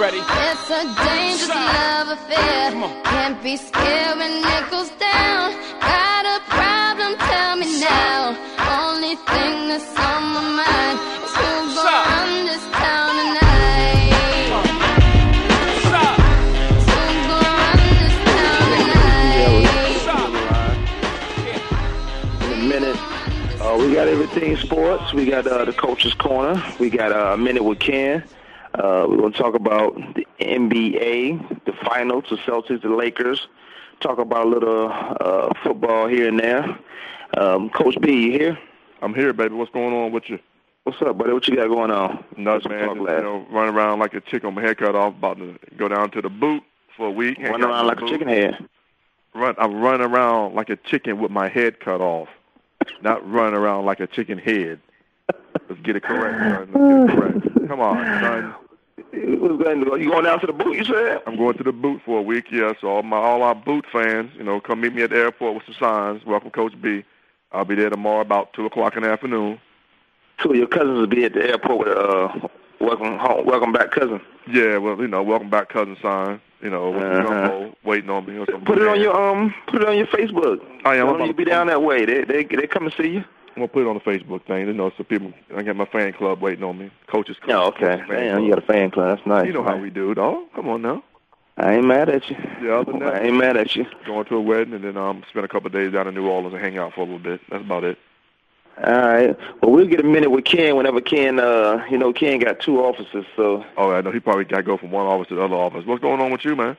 I'm ready. It's a dangerous Shot. love affair. Can't be scared when it goes down. Got a problem? Tell me now. Only thing that's on my mind is who's gonna run this town tonight. Stop. Who's gonna run this town tonight? in a minute. Uh, we got everything sports. We got uh, the coach's corner. We got uh, a minute with Ken. Uh, we're going to talk about the NBA, the finals, the Celtics, the Lakers. Talk about a little uh, football here and there. Um, Coach B, you here? I'm here, baby. What's going on with you? What's up, buddy? What you got going on? Nuts, Let's man. Just, you know, running around like a chick on my head cut off, about to go down to the boot for a week. Running around like a chicken head. Run, I'm running around like a chicken with my head cut off, not running around like a chicken head. Let's get it correct, son. Let's get it correct. Come on, son. What's going on? You going down to the boot, you said? I'm going to the boot for a week, yeah. So all my all our boot fans, you know, come meet me at the airport with some signs. Welcome, Coach B. I'll be there tomorrow about two o'clock in the afternoon. So your cousins will be at the airport with uh, welcome home, welcome back cousin. Yeah, well, you know, welcome back, cousin sign. You know, with the Uh-huh. waiting on me. Or some Put it on your um, put it on your Facebook. I am. Don't I'm about you to- be down that way. They they they come and see you. I'm gonna put it on the Facebook thing. You know, so people. I got my fan club waiting on me. Coaches. Club, Oh, okay. coaches club. you got a fan club. That's nice. You know how we do, it, dog. Come on now. I ain't mad at you. Yeah, other than that- I ain't mad at you. Going to a wedding and then um spend a couple of days down in New Orleans and hang out for a little bit. That's about it. All right. Well, we'll get a minute with Ken whenever Ken. Uh, you know, Ken got two offices, so Oh, I know he probably got to go from one office to the other office. What's going on with you, man?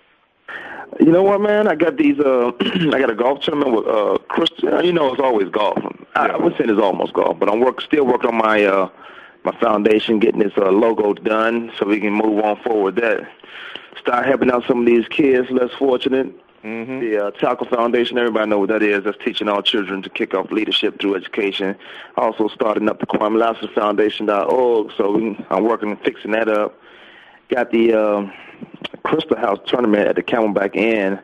you know what, man? I got these. Uh, I got a golf tournament with uh, Chris. You know, it's always golf. I, I would say it's almost golf, but I'm work still working on my uh, my foundation, getting this uh, logo done, so we can move on forward. That start helping out some of these kids less fortunate. Mm-hmm. The uh, Talco Foundation, everybody know what that is. That's teaching all children to kick off leadership through education. Also starting up the Kwamie Foundation.org, so we, I'm working on fixing that up. Got the um Crystal House tournament at the Camelback Inn.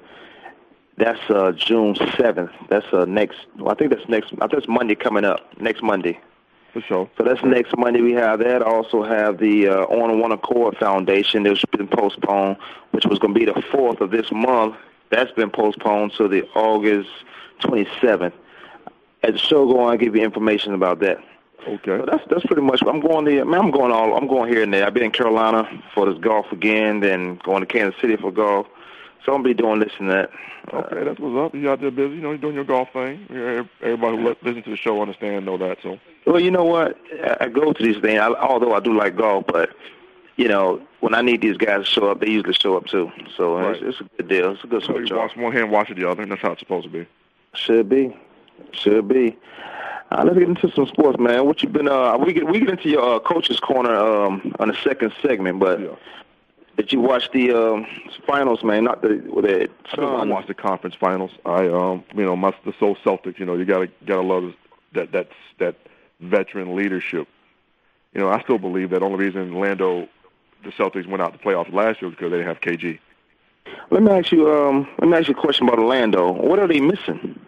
That's uh, June 7th. That's uh, next, well, I think that's next, I think it's Monday coming up, next Monday. For sure. So that's next Monday we have that. I also have the uh, On One Accord Foundation that's been postponed, which was going to be the 4th of this month. That's been postponed to the August 27th. As the show go on, I'll give you information about that. Okay. So that's that's pretty much. I'm going there. Man, I'm going all. I'm going here and there. I've been in Carolina for this golf again, then going to Kansas City for golf. So I'm gonna be doing this and that. Okay, that's what's up. You out there busy? You know, you're doing your golf thing. Everybody who li- listens to the show understand know that. So Well, you know what? I- go to these things. I, although I do like golf, but you know, when I need these guys to show up, they usually show up too. So Right. it's, it's a good deal. It's a good so switch you wash one hand, wash the other, and that's how it's supposed to be. Should be, should be. Uh, let's get into some sports, man. What you been? Uh, we get we get into your uh, coach's corner um, on the second segment, but Yeah. Did you watch the um, finals, man? Not the the I didn't the conference finals. I, um, you know, my the Soul Celtics. You know, you gotta gotta love that that that veteran leadership. You know, I still believe that only reason Orlando, the Celtics went out the playoffs last year was because they didn't have KG. Let me ask you. Um, let me ask you a question about Orlando. What are they missing?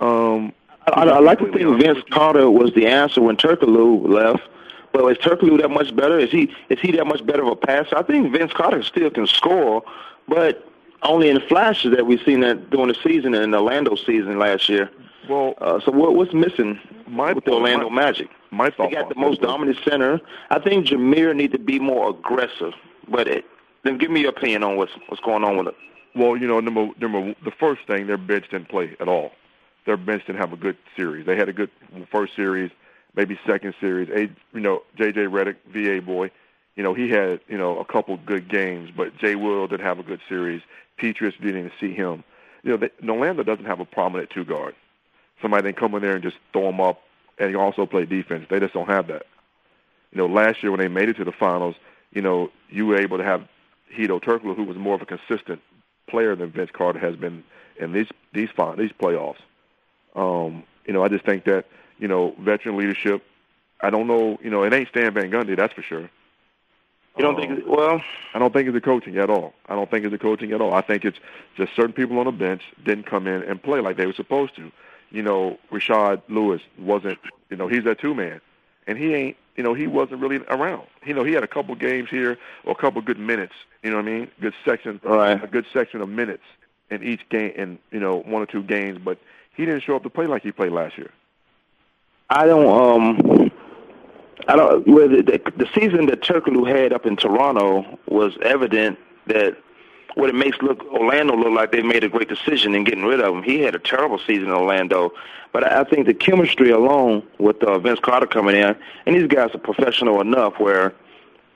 Um, I, I like to think Vince. Carter was the answer when Turkoglu left. But is Turkoglu that much better? Is he is he that much better of a passer? I think Vince Carter still can score, but only in flashes that we've seen that during the season and the Orlando season last year. Well, Uh, so what, what's missing My- with the Orlando my- Magic? my thought They got the most dominant center. I think Jameer need to be more aggressive. But it, then give me your opinion on what's what's going on with it. Well, you know, number number the first thing, their bench didn't play at all. Their bench didn't have a good series. They had a good first series, maybe second series. A, you know, J.J. Redick, VA boy, You know, he had you know a couple good games, but Jay Will didn't have a good series. Pietrus didn't even see him. You know, they, Orlando doesn't have a prominent two guard. Somebody can come in there and just throw them up, and he also play defense. They just don't have that. You know, last year when they made it to the finals, you know, you were able to have Hedo Turkoglu, who was more of a consistent player than Vince Carter has been in these these these playoffs. Um, you know, I just think that you know veteran leadership. I don't know. You know, it ain't Stan Van Gundy, that's for sure. You don't um, think? Well, I don't think it's the coaching at all. I don't think it's the coaching at all. I think it's just certain people on the bench didn't come in and play like they were supposed to. You know, Rashard Lewis wasn't. You know, he's that two man, and he ain't. You know, he wasn't really around. You know, he had a couple games here or a couple good minutes. You know what I mean? Good section, right. a good section of minutes in each game, in you know one or two games, but he didn't show up to play like he played last year. I don't. um I don't. Well, the, the, season that Turkoglu had up in Toronto was evident that what it makes look Orlando look like they made a great decision in getting rid of him. He had a terrible season in Orlando, but I think the chemistry alone with uh, Vince Carter coming in, and these guys are professional enough where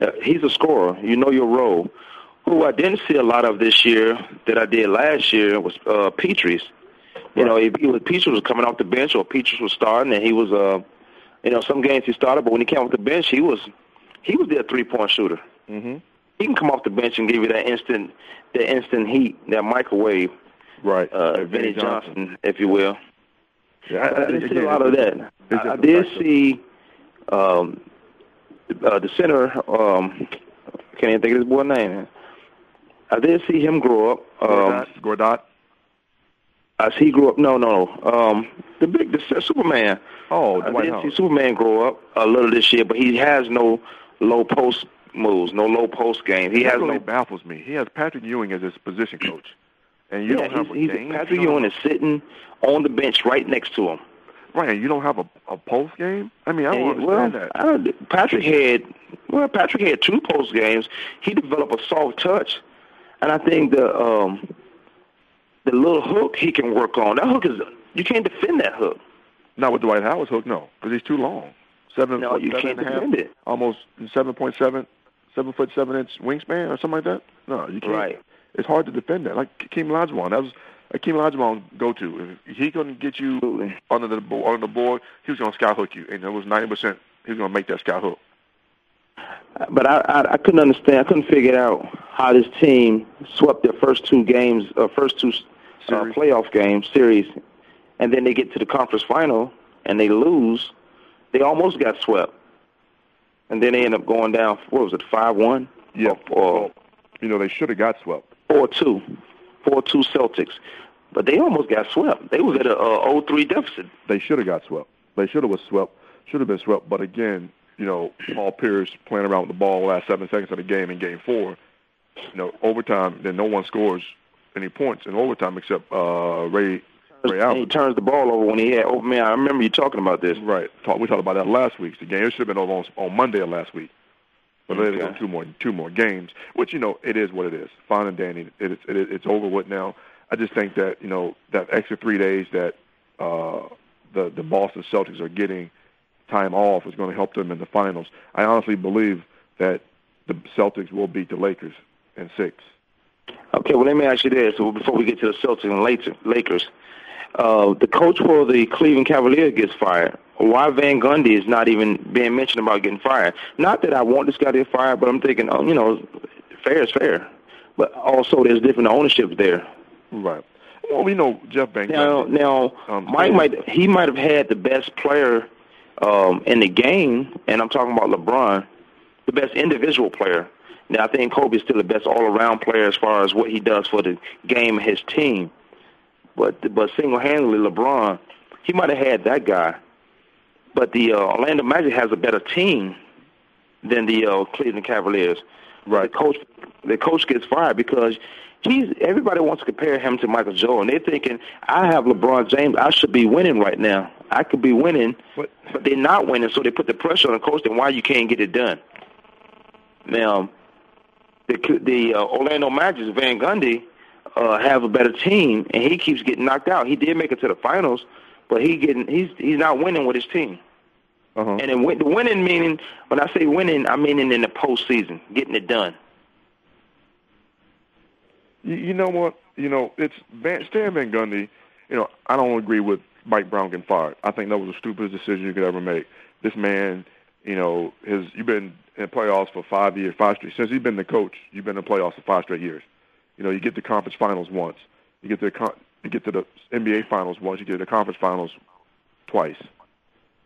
uh, he's a scorer. You know your role. Who I didn't see a lot of this year that I did last year was uh, Pietrus. You know, if he was Pietrus was coming off the bench or Pietrus was starting, and he was uh you know, some games he started, but when he came off the bench, he was he was their three point shooter. Mm-hmm. He can come off the bench and give you that instant that instant heat, that microwave. Right. Uh, Vinnie Johnson, Johnson, if you will. Yeah, I, I, didn't see a lot of that. I, I did see um, uh, the center. Um, can't even think of his boy's name. I did see him grow up. Um, Gortat. As he grew up, no, no, no. Um, the big, the Superman. Oh, I did see Superman grow up a little this year, but he has no low post moves, no low post game. He that has really no baffles me. He has Patrick Ewing as his position coach, and you yeah, don't have he's, a game. Patrick Ewing is sitting on the bench right next to him. Right, and you don't have a, a post game. I mean, I don't well, understand that. I, Patrick had well, Patrick had two post games. He developed a soft touch, and I think the um, the little hook he can work on. That hook is you can't defend that hook. Not with Dwight Howard's hook, no, because he's too long. Seven, no, foot, you seven can't and a half, defend it. Almost seven point seven, seven foot seven inch wingspan or something like that. No, you can't. Right. It's hard to defend that. Like Keem Olajuwon, that was Keem Olajuwon go to. If he couldn't get you Absolutely. under the under the board, he was going to scout hook you, and it was ninety percent. He was going to make that scout hook. But I, I I couldn't understand. I couldn't figure out how this team swept their first two games, uh, first two uh, playoff games series, and then they get to the conference final and they lose. They almost got swept, and then they end up going down. What was it, five one? Yeah. Or, or you know they should have got swept. Four two, four two Celtics, but they almost got swept. They was at a, a 0-3 deficit. They should have got swept. They should have was swept. Should have been swept. But again, you know, Paul Pierce playing around with the ball last seven seconds of the game in Game Four. You know, overtime. Then no one scores any points in overtime except uh, Ray Ray Allen. He turns the ball over when he had open man. I remember you talking about this. Right. Talk, we talked about that last week. The game it should have been over on, on Monday of last week. But okay. they go two more two more games, which you know it is what it is. Fine and dandy. It is, it is it's over with now. I just think that you know that extra three days that uh, the the Boston Celtics are getting time off is going to help them in the finals. I honestly believe that the Celtics will beat the Lakers in six. Okay, well, let me ask you this before we get to the Celtics and Lakers. Uh, the coach for the Cleveland Cavaliers gets fired. Why Van Gundy is not even being mentioned about getting fired? Not that I want this guy to get fired, but I'm thinking, oh, you know, fair is fair. But also, there's different ownerships there. Right. Well, we know Jeff Van Now, now um, Mike might he might have had the best player um, in the game, and I'm talking about LeBron, the best individual player. Now, I think Kobe's still the best all-around player as far as what he does for the game and his team. But but single-handedly, LeBron, he might have had that guy. But the uh, Orlando Magic has a better team than the uh, Cleveland Cavaliers. Right. The coach, the coach gets fired because he's. Everybody wants to compare him to Michael Jordan. They're thinking, I have LeBron James. I should be winning right now. I could be winning, but, but they're not winning. So they put the pressure on the coach. Then why you can't get it done? Now, the the uh, Orlando Magic, Van Gundy, uh, have a better team, and he keeps getting knocked out. He did make it to the finals, but he getting he's he's not winning with his team. Uh-huh. And then win, the winning meaning when I say winning, I mean in the postseason, getting it done. You, you know what? You know, it's Van, Stan Van Gundy. You know, I don't agree with Mike Brown getting fired. I think that was the stupidest decision you could ever make. This man, you know, his you've been in playoffs for five years, five straight. Since he's been the coach, you've been in playoffs for five straight years. You know, you get the conference finals once. You get to the you get to the NBA finals once. You get to the conference finals twice.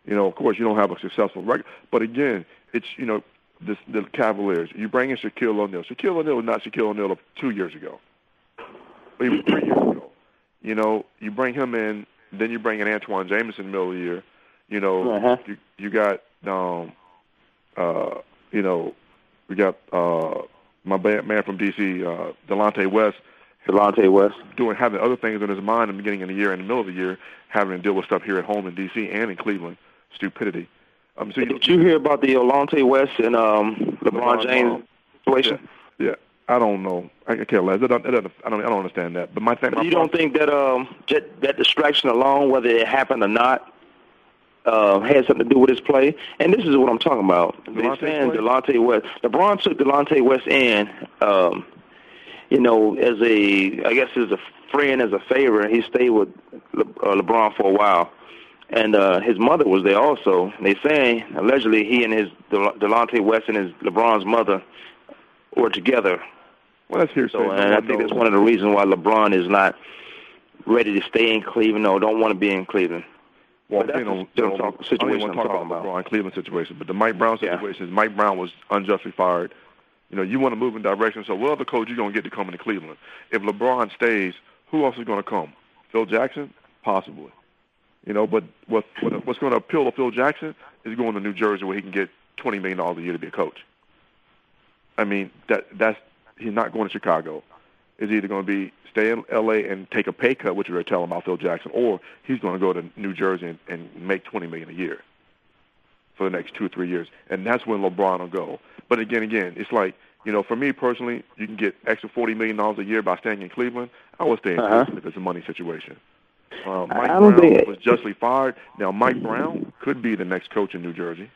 You know, of course, you don't have a successful record, but again, it's you know this, the Cavaliers. You bring in Shaquille O'Neal. Shaquille O'Neal was not Shaquille O'Neal of two years ago, or even three years ago. You know, you bring him in, then you bring in Antawn Jamison in the middle of the year. You know, Uh-huh. you you got um, uh, you know, we got uh, my man from DC, uh, Delonte West, Delonte West. doing having other things in his mind in the beginning of the year and the middle of the year, having to deal with stuff here at home in DC and in Cleveland, stupidity. Um, so you, Did you hear about the Delonte West and um, LeBron LeBron James James. situation? yeah, I don't know. I I less. I don't, I don't, I don't, I don't understand that. But my thing, You don't think that um that, that distraction alone, whether it happened or not, uh, had something to do with his play? And this is what I'm talking about. They're saying? Delonte West. LeBron took Delonte West in, um, you know, as a I guess as a friend, as a favor. He stayed with Le, uh, LeBron for a while. And uh, his mother was there also. They saying allegedly he and his Del- Delonte West and his LeBron's mother were together well, that's hearsay. so, and I think that's one of the reasons why LeBron is not ready to stay in Cleveland or don't want to be in Cleveland. Well, that's know, the know, talk- I don't want to talk about about. LeBron Cleveland situation, but the Mike Brown Yeah. situation is Mike Brown was unjustly fired. You know, you want to move in direction, so what other coach you going to get to come into Cleveland? If LeBron stays, who else is going to come? Phil Jackson? Possibly. You know, but what, what what's going to appeal to Phil Jackson is going to New Jersey where he can get $20 million a year to be a coach. I mean, that that's he's not going to Chicago. It's either going to be stay in L.A. and take a pay cut, which we were telling about Phil Jackson, or he's going to go to New Jersey and, and make 20 million a year for the next two or three years, and that's when LeBron will go. But again, again, it's like you know, for me personally, you can get extra $40 million a year by staying in Cleveland. I would stay in Uh-huh. Cleveland if it's a money situation. Uh, I Mike don't Brown think- was justly fired. Now, Mike Brown could be the next coach in New Jersey.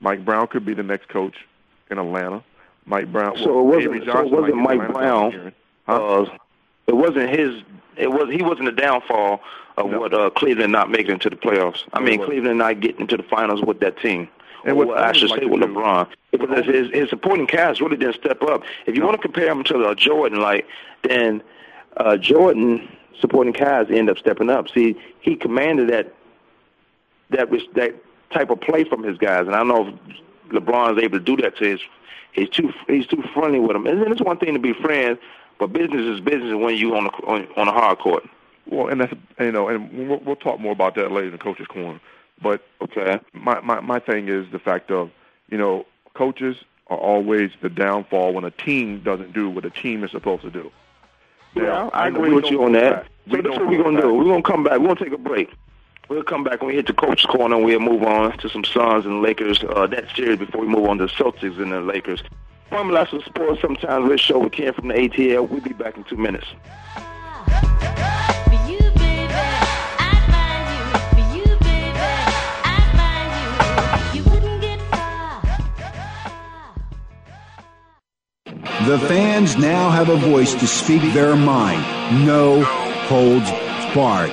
Mike Brown could be the next coach in Atlanta. Mike Brown. So it wasn't- so it wasn't Mike Atlanta Brown. Huh? Uh, it wasn't his. It was he wasn't the downfall of No. what uh, Cleveland not making it to the playoffs. I mean. Cleveland not getting to the finals with that team. And what I should like say with do- LeBron, because his, his supporting cast really didn't step up. If you No. want to compare him to uh, Jordan, like then uh, Jordan supporting cast end up stepping up. See, he commanded that that was that type of play from his guys, and I don't know if LeBron is able to do that to his. He's too he's too friendly with them, and then it's one thing to be friends, but business is business when you on the on, on the hard court. Well, and that's you know, and we'll, we'll talk more about that later in the coaches' corner. But Okay. my, my my thing is the fact of you know coaches are always the downfall when a team doesn't do what a team is supposed to do. Now, Well, I agree with you on that. So that's what we're gonna do. We're gonna come back. We're gonna take a break. We'll come back when we hit the coach's corner. We'll move on to some Suns and Lakers. Uh, that series before we move on to Celtics and the Lakers. Formula of Sports. Sometimes this show with Ken from the ATL. We'll be back in two minutes. For you, baby, I'd find you. For you, baby, I'd find you. You wouldn't get far. The fans now have a voice to speak their mind. No holds barred.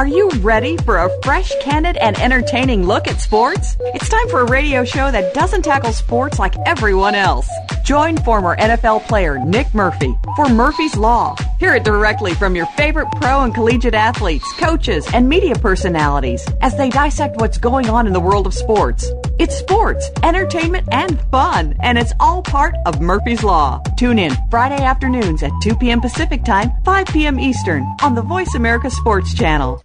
Are you ready for a fresh, candid, and entertaining look at sports? It's time for a radio show that doesn't tackle sports like everyone else. Join former NFL player Nick Murphy for Murphy's Law Hear it directly from your favorite pro and collegiate athletes, coaches, and media personalities as they dissect what's going on in the world of sports. It's sports, entertainment, and fun, and it's all part of Murphy's Law. Tune in Friday afternoons at 2 p.m. Pacific Time, 5 p.m. Eastern on the Voice America Sports Channel.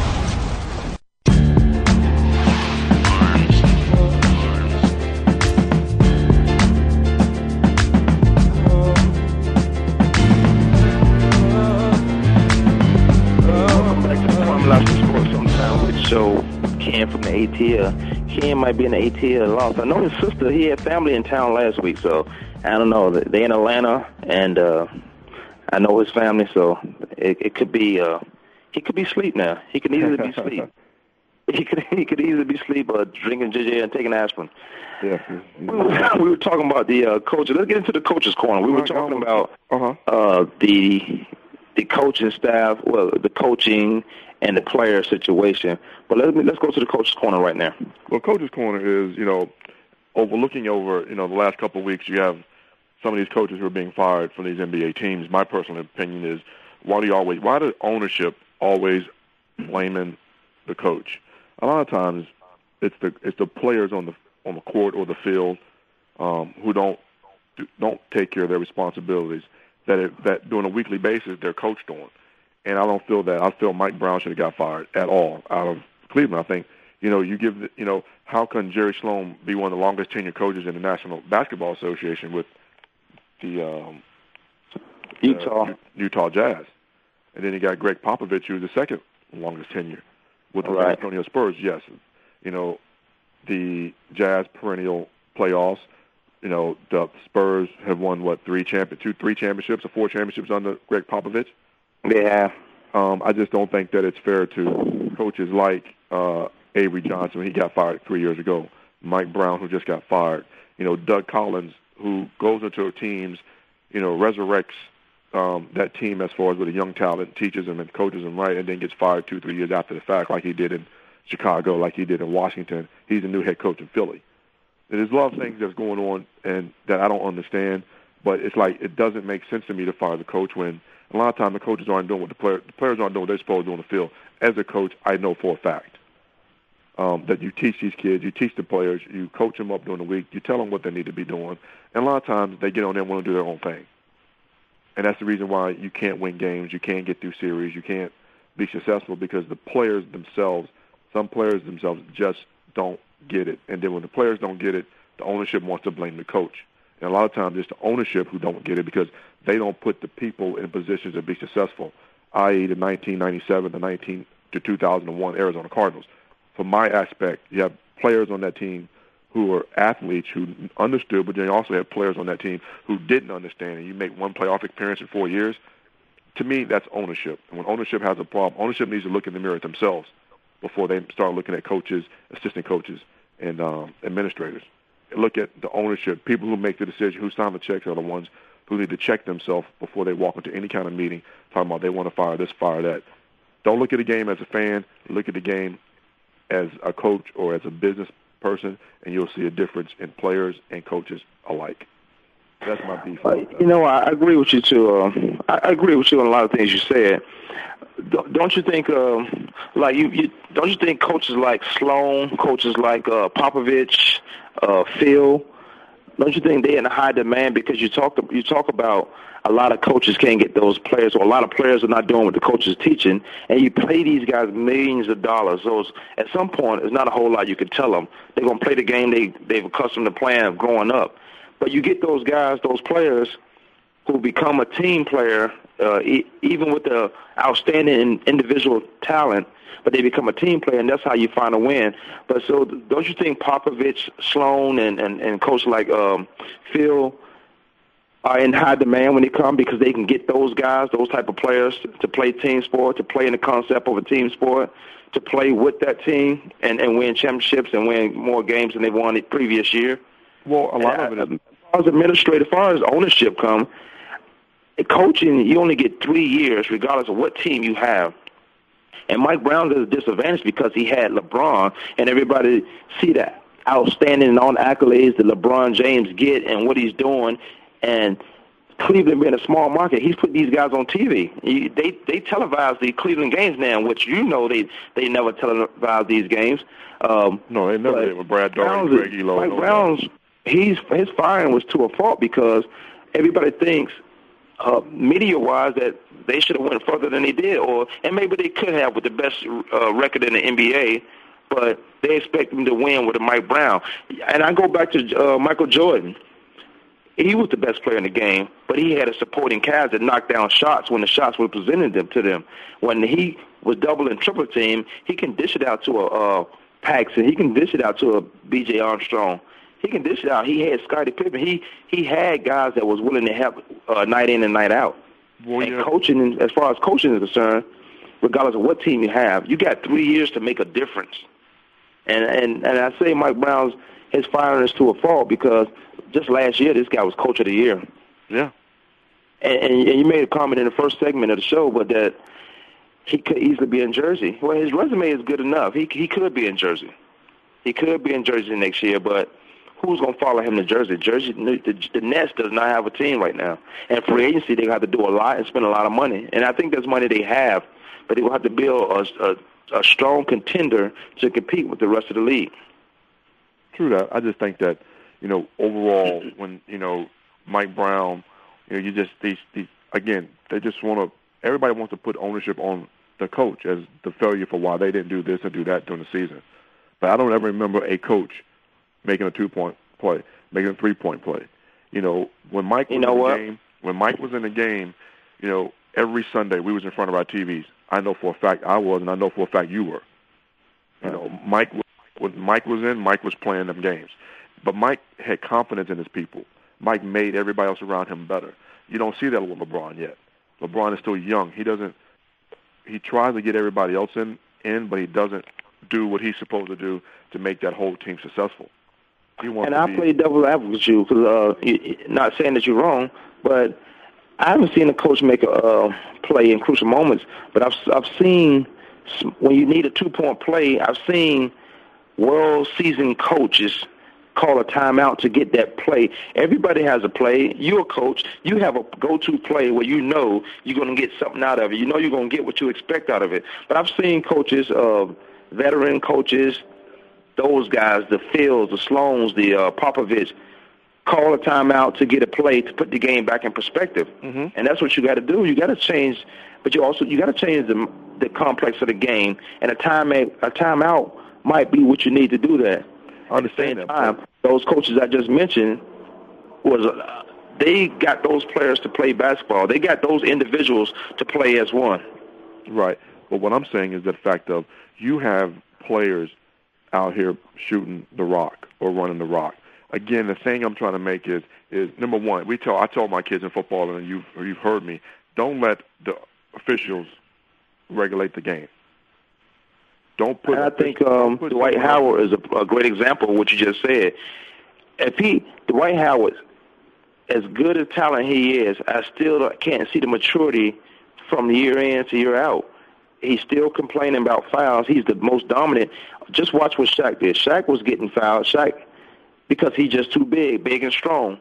Show. Ken from the ATL. Ken might be in the ATL lost. I know his sister. He had family in town last week, so I don't know. They in Atlanta, and uh, I know his family, so it, it could be. Uh, he could be asleep now. He could easily be asleep. He could he could easily be asleep or drinking JJ and taking aspirin. Yeah. We were, we were talking about the uh, coaches. Let's get into the coaches' corner. We were talking about Uh-huh. uh, the the coaching staff, well, the coaching and the player situation. But let me let's go to the coach's corner right now. Well, Coach's Corner is, you know, overlooking over, you know, the last couple of weeks, you have some of these coaches who are being fired from these NBA teams. My personal opinion is, why do you always, why does ownership always blaming the coach? A lot of times, it's the it's the players on the on the court or the field um, who don't don't take care of their responsibilities that it, that doing a weekly basis they're coached on. And I don't feel that. I feel Mike Brown should have got fired at all out of Cleveland. I think you know you give the, you know how can Jerry Sloan be one of the longest tenured coaches in the National Basketball Association with the um, Utah. uh, Utah Jazz, and then you got Gregg Popovich, who's the second longest tenure with the San Antonio Spurs. Yes, you know the Jazz perennial playoffs. You know the Spurs have won what three champion, two, three championships or four championships under Gregg Popovich. Have. Um, I just don't think that it's fair to coaches like uh, Avery Johnson when he got fired three years ago, Mike Brown who just got fired, you know Doug Collins who goes into teams, you know resurrects um, that team as far as with a young talent, teaches them and coaches them right, and then gets fired two three years after the fact like he did in Chicago, like he did in Washington. He's the new head coach in Philly. And there's a lot of things that's going on and that I don't understand, but it's like it doesn't make sense to me to fire the coach when a lot of times the coaches aren't doing what the players the players aren't doing what they're supposed to do on the field. As a coach, I know for a fact um, that you teach these kids, you teach the players, you coach them up during the week, you tell them what they need to be doing, and a lot of times they get on there and want to do their own thing. And that's the reason why you can't win games, you can't get through series, you can't be successful because the players themselves, some players themselves just don't get it. And then when the players don't get it, the ownership wants to blame the coach. And a lot of times it's the ownership who don't get it because they don't put the people in positions to be successful, i.e. the 1997 to 19 to 2001 Arizona Cardinals. From my aspect, you have players on that team who are athletes who understood, but then you also have players on that team who didn't understand. And you make one playoff appearance in four years. To me, that's ownership. And when ownership has a problem, ownership needs to look in the mirror at themselves before they start looking at coaches, assistant coaches, and um, administrators. Look at the ownership. People who make the decision, who sign the checks, are the ones who need to check themselves before they walk into any kind of meeting talking about they want to fire this, fire that. Don't look at the game as a fan. Look at the game as a coach or as a business person, and you'll see a difference in players and coaches alike. That's my beef. Uh, you know, I agree with you too. Um, I agree with you on a lot of things you said. Don't you think, um, like you, you, don't you think coaches like Sloan, coaches like uh, Popovich, uh, Phil, don't you think they're in high demand because you talk you talk about a lot of coaches can't get those players, or a lot of players are not doing what the coach is teaching, and you pay these guys millions of dollars. So at some point, there's not a whole lot you can tell them. They're gonna play the game they they've accustomed to playing growing up. But you get those guys, those players, who become a team player, uh, e- even with the outstanding individual talent, but they become a team player, and that's how you find a win. But so, don't you think Popovich, Sloan, and and, and coach like um, Phil are in high demand when they come because they can get those guys, those type of players, to play team sport, to play in the concept of a team sport, to play with that team and and win championships and win more games than they won the previous year. Well, a lot of it. Is- as far as administrative, as far as ownership come, coaching you only get three years, regardless of what team you have. And Mike Brown is a disadvantage because he had LeBron, and everybody see that outstanding and all the accolades that LeBron James get and what he's doing. And Cleveland being a small market, he's put these guys on TV. He, they they televise the Cleveland games now, which you know they they never televise these games. Um, no, they never did with Brad Daugherty, Craig Ehlo. Mike Brown's he's his firing was to a fault because everybody thinks uh, media wise that they should have went further than they did, or and maybe they could have with the best uh, record in the NBA, but they expect them to win with a Mike Brown. And I go back to uh, Michael Jordan. He was the best player in the game, but he had a supporting cast that knocked down shots when the shots were presented them to them. When he was double and triple team, he can dish it out to a uh, Paxson. He can dish it out to a B.J. Armstrong he can dish it out. He had Scottie Pippen. He he had guys that was willing to help uh, night in and night out. And yeah. coaching, as far as coaching is concerned, regardless of what team you have, you got three years to make a difference. And and and I say Mike Brown's his firing is to a fault because just last year this guy was coach of the year. Yeah. And, and, and you made a comment in the first segment of the show, but that he could easily be in Jersey. Well, his resume is good enough. He he could be in Jersey. He could be in Jersey next year, but who's going to follow him to Jersey? Jersey, the, the Nets does not have a team right now, and free agency they have to do a lot and spend a lot of money. And I think that's money they have, but they will have to build a, a, a strong contender to compete with the rest of the league. True that. I just think that you know overall when you know Mike Brown, you know you just these these again they just want to everybody wants to put ownership on the coach as the failure for why they didn't do this or do that during the season. But I don't ever remember a coach making a two point play, making a three point play. You know, when Mike was You know in the what? game, when Mike was in the game, you know, every Sunday we was in front of our TVs. I know for a fact I was, and I know for a fact you were. You know, Mike was- when Mike was in, Mike was playing them games, but Mike had confidence in his people. Mike made everybody else around him better. You don't see that with LeBron yet. LeBron is still young. He doesn't. He tries to get everybody else in, in, but he doesn't do what he's supposed to do to make that whole team successful. He wants And I be, play devil advocate with you because uh, not saying that you're wrong, but I haven't seen a coach make a uh, play in crucial moments. But I've I've seen when you need a two point play, I've seen world seasoned coaches call a timeout to get that play. Everybody has a play. You're a coach. You have a go-to play where you know you're going to get something out of it. You know you're going to get what you expect out of it. But I've seen coaches, uh, veteran coaches, those guys, the Fields, the Sloans, the uh, Popovich, call a timeout to get a play to put the game back in perspective. Mm-hmm. And that's what you got to do. You got to change, but you also you got to change the the complex of the game. And a time a timeout might be what you need to do that. I understand At that. the same time, those coaches I just mentioned was uh, they got those players to play basketball. They got those individuals to play as one. Right. But what I'm saying is the fact of you have players out here shooting the rock or running the rock. Again, the thing I'm trying to make is is number one. We tell I tell my kids in football, and you've you've heard me. Don't let the officials regulate the game. Don't put. I think um, put Dwight Howard is a, a great example of what you just said. If he, Dwight Howard, as good a talent he is, I still can't see the maturity from year in to year out. He's still complaining about fouls. He's the most dominant. Just watch what Shaq did. Shaq was getting fouled. Shaq, because he's just too big, big and strong.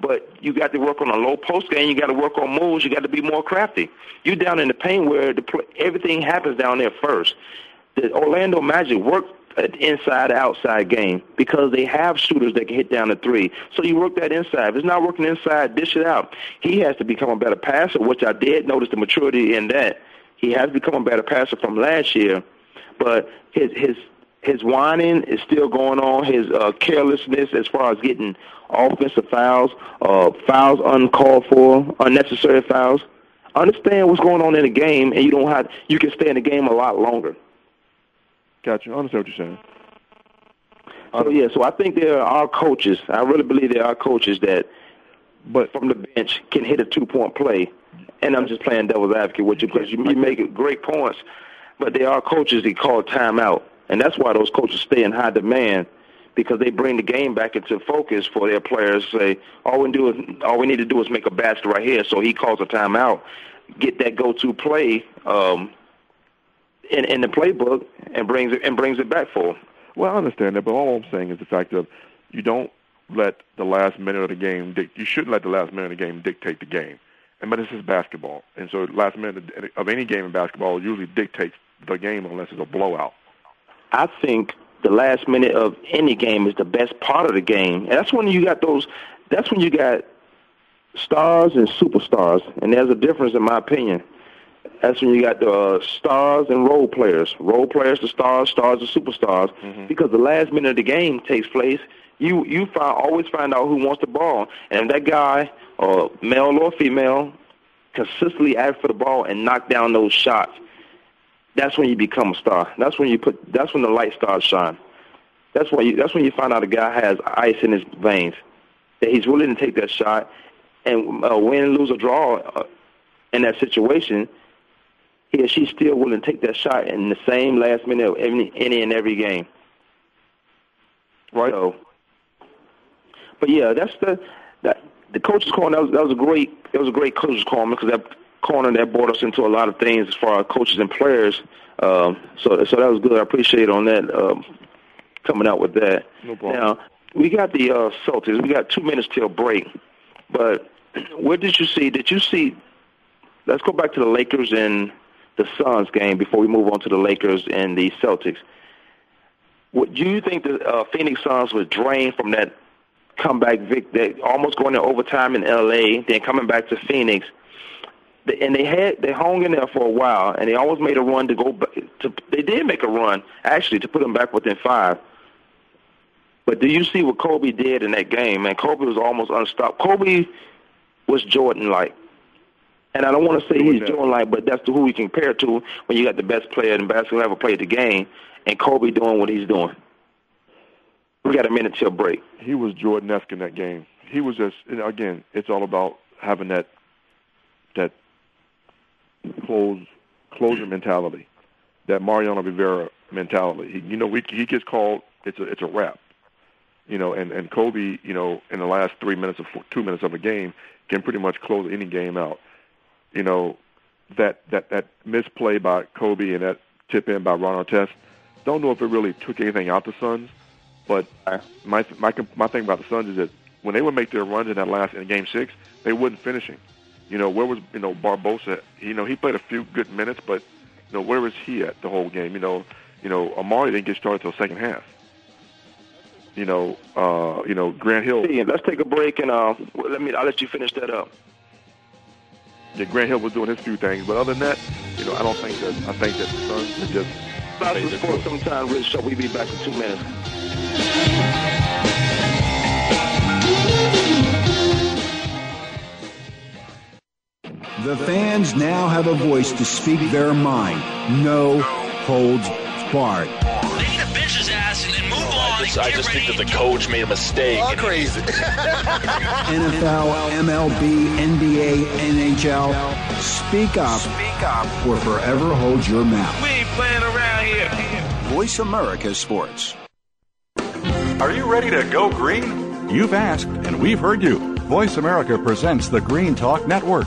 But you got to work on a low post game. You got to work on moves. You got to be more crafty. You down in the paint where the everything happens down there first. The Orlando Magic worked an inside outside game because they have shooters that can hit down the three. So you work that inside. If it's not working inside, dish it out. He has to become a better passer, which I did notice the maturity in that. He has become a better passer from last year, but his his his whining is still going on. His uh, carelessness as far as getting offensive fouls, uh, fouls uncalled for, unnecessary fouls. Understand what's going on in the game, and you don't have you can stay in the game a lot longer. Gotcha. I understand what you're saying. So yeah, so I think there are coaches. I really believe there are coaches that, but from the bench can hit a two point play. And I'm just playing devil's advocate with you because you, you make great points, but there are coaches that call timeout, and that's why those coaches stay in high demand because they bring the game back into focus for their players. Say all we do is all we need to do is make a basket right here. So he calls a timeout, get that go-to play um, in in the playbook, and brings it and brings it back for. Well, I understand that, but all I'm saying is the fact of you don't let the last minute of the game. You shouldn't let the last minute of the game dictate the game. And but this is basketball, and so last minute of any game in basketball usually dictates the game unless it's a blowout. I think the last minute of any game is the best part of the game. And that's when you got those. That's when you got stars and superstars, and there's a difference in my opinion. That's when you got the uh, stars and role players, role players to stars, stars to superstars. Mm-hmm. Because the last minute of the game takes place, you you find always find out who wants the ball, and if that guy, or male or female, consistently ask for the ball and knock down those shots that's when you become a star. That's when you put. That's when the light starts shine. That's why. You, that's when you find out a guy has ice in his veins. That he's willing to take that shot, and uh, win, lose, or draw uh, in that situation, he or she's still willing to take that shot in the same last minute of any, any and every game. Right. So, but yeah, that's the that the coach's corner. That was, that was a great. That was a great coach's corner because that corner that brought us into a lot of things as far as coaches and players. Um, so, so that was good. I appreciate on that um, coming out with that. No problem. Now we got the uh, Celtics. We got two minutes till break, but what did you see? Did you see? Let's go back to the Lakers and the Suns game before we move on to the Lakers and the Celtics. What, do you think the uh, Phoenix Suns was drained from that comeback vic that almost going to overtime in LA, then coming back to Phoenix? and they had they hung in there for a while, and they almost made a run to go. Back, to they did make a run actually to put them back within five. But do you see what Kobe did in that game? Man, Kobe was almost unstoppable. Kobe was Jordan like, and I don't want to say he's Jordan like, but that's who we compare to when you got the best player in basketball ever played the game, and Kobe doing what he's doing. We got a minute till break. He was Jordan-esque in that game. He was just again. It's all about having that that close closer mentality, that Mariano Rivera mentality. He, you know, we, he gets called. It's a it's a wrap. You know, and and Kobe, you know, in the last three minutes of two minutes of a game, can pretty much close any game out. You know, that that that misplay by Kobe and that tip in by Ron Artest. Don't know if it really took anything out the Suns, but my my my thing about the Suns is that when they would make their runs in that last in Game Six, they wouldn't finish finishing. You know, where was you know Barbosa? You know, he played a few good minutes, but you know, where was he at the whole game? You know, you know, Amar'e didn't get started until second half. You know, uh, you know, Grant Hill. Yeah, let's take a break and uh, let me. I'll let you finish that up. Yeah, Grant Hill was doing his few things, but other than that, you know, I don't think that. I think that the Suns are just. Stop the sport sometime, Rich. So we'll be back in two minutes. The fans now have a voice to speak their mind. No holds barred. They need to bench his ass and then move on. I just, I just think that the coach made a mistake. All crazy. NFL, MLB, NBA, NHL. Speak up. Speak up. Or forever hold your mouth. We ain't playing around here. Voice America Sports. Are you ready to go green? You've asked, and we've heard you. Voice America presents the Green Talk Network.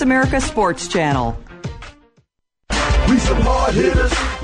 America Sports Channel. We some hard hitters.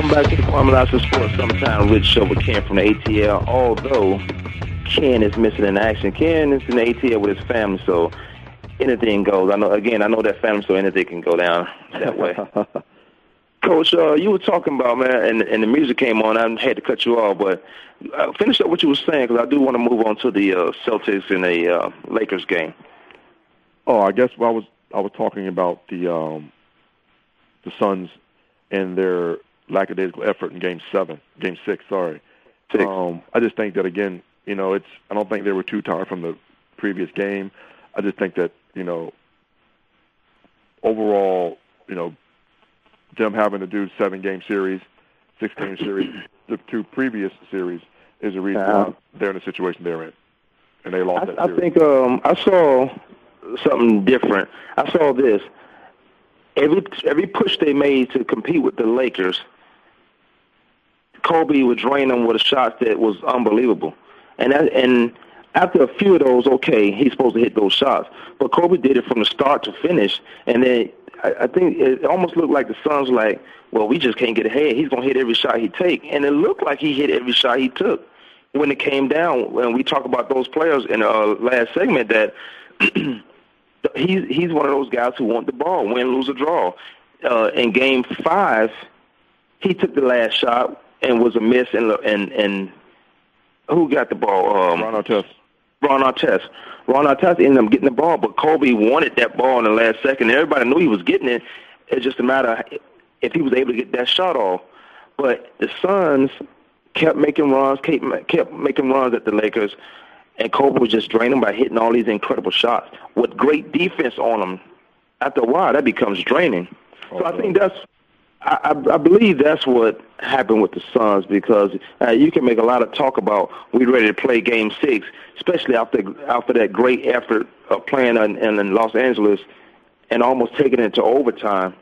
Welcome back to the Lassiter Sports Summertime Rich Show with Ken from the ATL. Although Ken is missing in action, Ken is in the ATL with his family, so anything goes. I know. Again, I know that family, so anything can go down that way. Coach, uh, you were talking about man, and, and the music came on. I had to cut you off, but uh, finish up what you were saying because I do want to move on to the uh, Celtics and the uh, Lakers game. Oh, I guess I was I was talking about the um, the Suns and their lackadaisical effort in Game Seven, Game Six. Sorry. Six. Um, I just think that again, you know, it's. I don't think they were too tired from the previous game. I just think that you know, overall, you know, them having to do seven game series, six game series, the two previous series is the reason why they're in the situation they're in, and they lost that I, I think um, I saw something different. I saw this. Every every push they made to compete with the Lakers, Kobe would drain them with a shot that was unbelievable. And that, and after a few of those, okay, he's supposed to hit those shots. But Kobe did it from the start to finish, and then I, I think it almost looked like the Suns were like, well, we just can't get ahead. He's gonna hit every shot he take, and it looked like he hit every shot he took. When it came down, when we talk about those players in our last segment, that he's he's one of those guys who want the ball, win, lose, or draw. Uh, in Game Five, he took the last shot and was a miss, and and and who got the ball? Um, Ron Artest. Ron Artest. Ron Artest ended up getting the ball, but Kobe wanted that ball in the last second. Everybody knew he was getting it. It's just a matter if he was able to get that shot off. But the Suns kept making runs, kept, kept making runs at the Lakers, and Kobe was just draining by hitting all these incredible shots with great defense on them. After a while, that becomes draining. So I think that's I, I believe that's what happened with the Suns because uh, you can make a lot of talk about we ready to play Game Six, especially after after that great effort of playing in, in Los Angeles and almost taking it to overtime.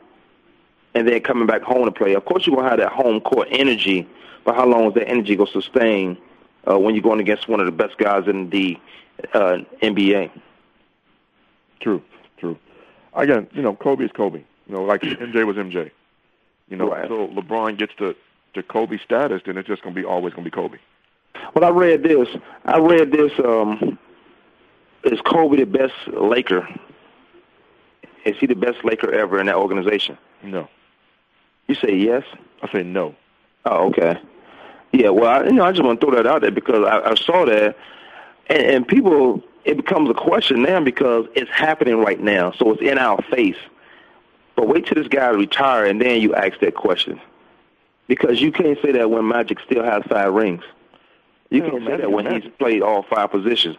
and then coming back home to play. Of course, you're gonna have that home court energy, but how long is that energy gonna sustain uh, when you're going against one of the best guys in the uh, NBA? True, true. Again, you know, Kobe is Kobe. You know, like MJ was MJ. You know, Right. until LeBron gets to to Kobe status, then it's just gonna be always gonna be Kobe. Well, I read this. I read this. Um, is Kobe the best Laker? Is he the best Laker ever in that organization? No. You say yes. I say no. Oh, okay. Yeah, well, I, you know, I just want to throw that out there because I, I saw that, and, and people, it becomes a question now because it's happening right now, so it's in our face. But wait till this guy retire, and then you ask that question, because you can't say that when Magic still has five rings. You Yeah, can't say that when he's played all five positions.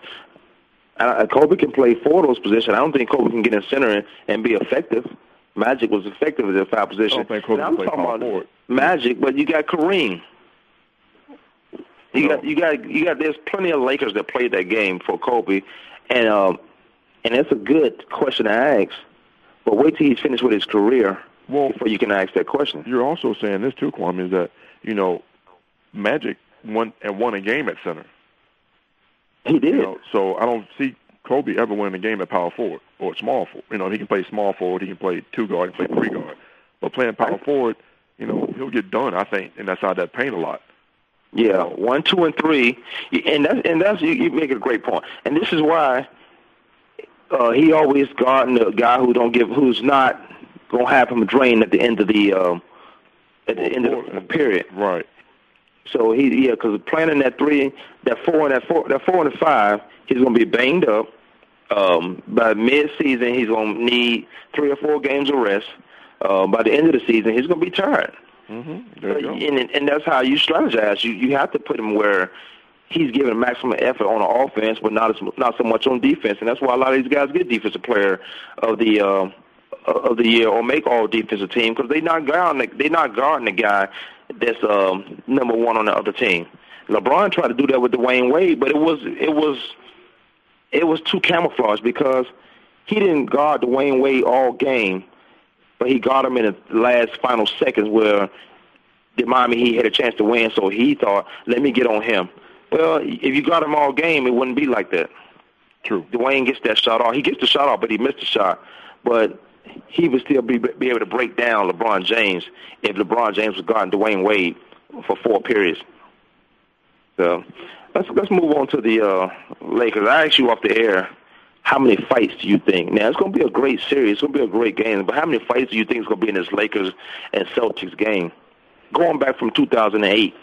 Uh, Kobe can play four of those positions. I don't think Kobe can get in center and, and be effective. Magic was effective at the five position. I don't think Kobe And I'm can play talking power about forward. Magic, but you got Kareem. You got you got you got. There's plenty of Lakers that played that game for Kobe, and um, and that's a good question to ask. But wait till he's finished with his career before you can ask that question. You're also saying this too, Kwamie, is that you know, Magic won and won a game at center. He did. You know, so I don't see Kobe ever winning a game at power forward or small forward. You know, he can play small forward, he can play two guard, he can play three guard. But playing power forward, you know, he'll get done. I think, and that's how that paint a lot. Yeah, one, two, and three, and that's and that's you, you make a great point. And this is why uh, he always guarding the guy who don't give, who's not gonna have him drain at the end of the um, at the end of the period. Right. So he yeah, because playing in that three, that four, and that four, that four and the five, he's gonna be banged up. Um, by mid-season, he's gonna need three or four games of rest. Uh, by the end of the season, he's gonna be tired. Mm-hmm. There you go. And, and that's how you strategize. You you have to put him where he's giving maximum effort on the offense, but not as not so much on defense. And that's why a lot of these guys get defensive player of the uh, of the year or make all defensive team because they not guarding the, they not guarding the guy that's um, number one on the other team. LeBron tried to do that with Dwyane Wade, but it was it was it was too camouflaged because he didn't guard Dwyane Wade all game, but he got him in the last final seconds where the Miami Heat had a chance to win. So he thought, let me get on him. Well, if you got him all game, it wouldn't be like that. True. Dwyane gets that shot off. He gets the shot off, but he missed the shot. But he would still be be able to break down LeBron James if LeBron James was guarding Dwyane Wade for four periods. So let's let's move on to the uh, Lakers. I asked you off the air, how many fights do you think? Now it's going to be a great series. It's going to be a great game. But how many fights do you think is going to be in this Lakers and Celtics game? Going back from 2008.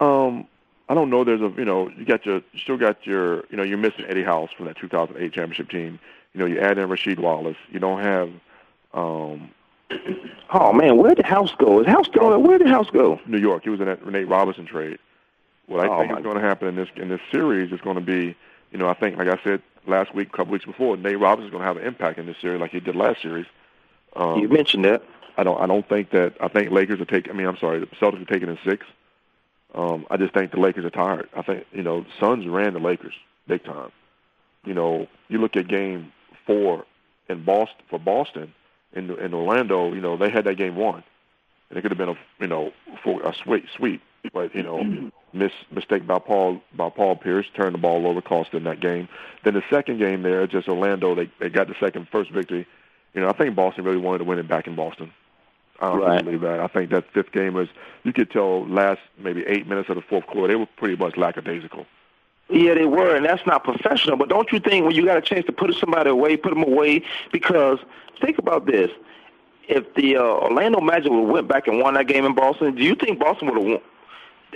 Um, I don't know. There's a you know you got your you still got your you know you're missing Eddie House from that 2008 championship team. You know you add in Rasheed Wallace. You don't have um Oh man, where'd the house go? Is house still? Where'd the house go? New York. He was in that Renee Robinson trade. What I Oh, think is going to happen in this in this series is going to be, you know, I think like I said last week, a couple weeks before, Nate Robinson's going to have an impact in this series like he did last series. Um, You mentioned that. I don't. I don't think that. I think Lakers are taking. I mean, I'm sorry, the Celtics are taking in six. Um, I just think the Lakers are tired. I think you know, Suns ran the Lakers big time. You know, you look at Game Four in Boston for Boston in in Orlando. You know, they had that game won, and it could have been a you know for a sweep sweep, but you know, miss mistake by Paul by Paul Pierce turned the ball over, cost them that game. Then the second game there, just Orlando, they they got the second first victory. You know, I think Boston really wanted to win it back in Boston. I don't Right. believe that. I think that fifth game was you could tell last maybe eight minutes of the fourth quarter they were pretty much lackadaisical. Yeah, they were, and that's not professional. But don't you think when you got a chance to put somebody away, put them away? Because think about this: if the uh, Orlando Magic would have went back and won that game in Boston, do you think Boston would have won?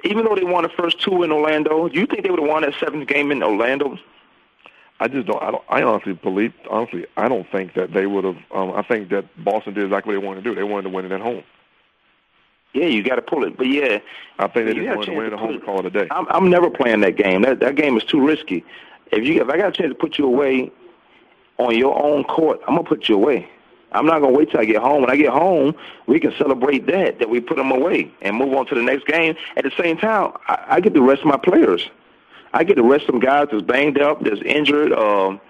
Even though they won the first two in Orlando, do you think they would have won that seventh game in Orlando? I just don't. I don't. I honestly believe. Honestly, I don't think that they would have. Um, I think that Boston did exactly what they wanted to do. They wanted to win it at home. Yeah, you got to pull it. But yeah, I think they just wanted to win it at home and call it a day. I'm, I'm never playing that game. That that game is too risky. If you if I got a chance to put you away on your own court, I'm gonna put you away. I'm not gonna wait till I get home. When I get home, we can celebrate that that we put them away and move on to the next game. At the same time, I, I get the rest of my players. I get the rest some guys that's banged up, that's injured. Um,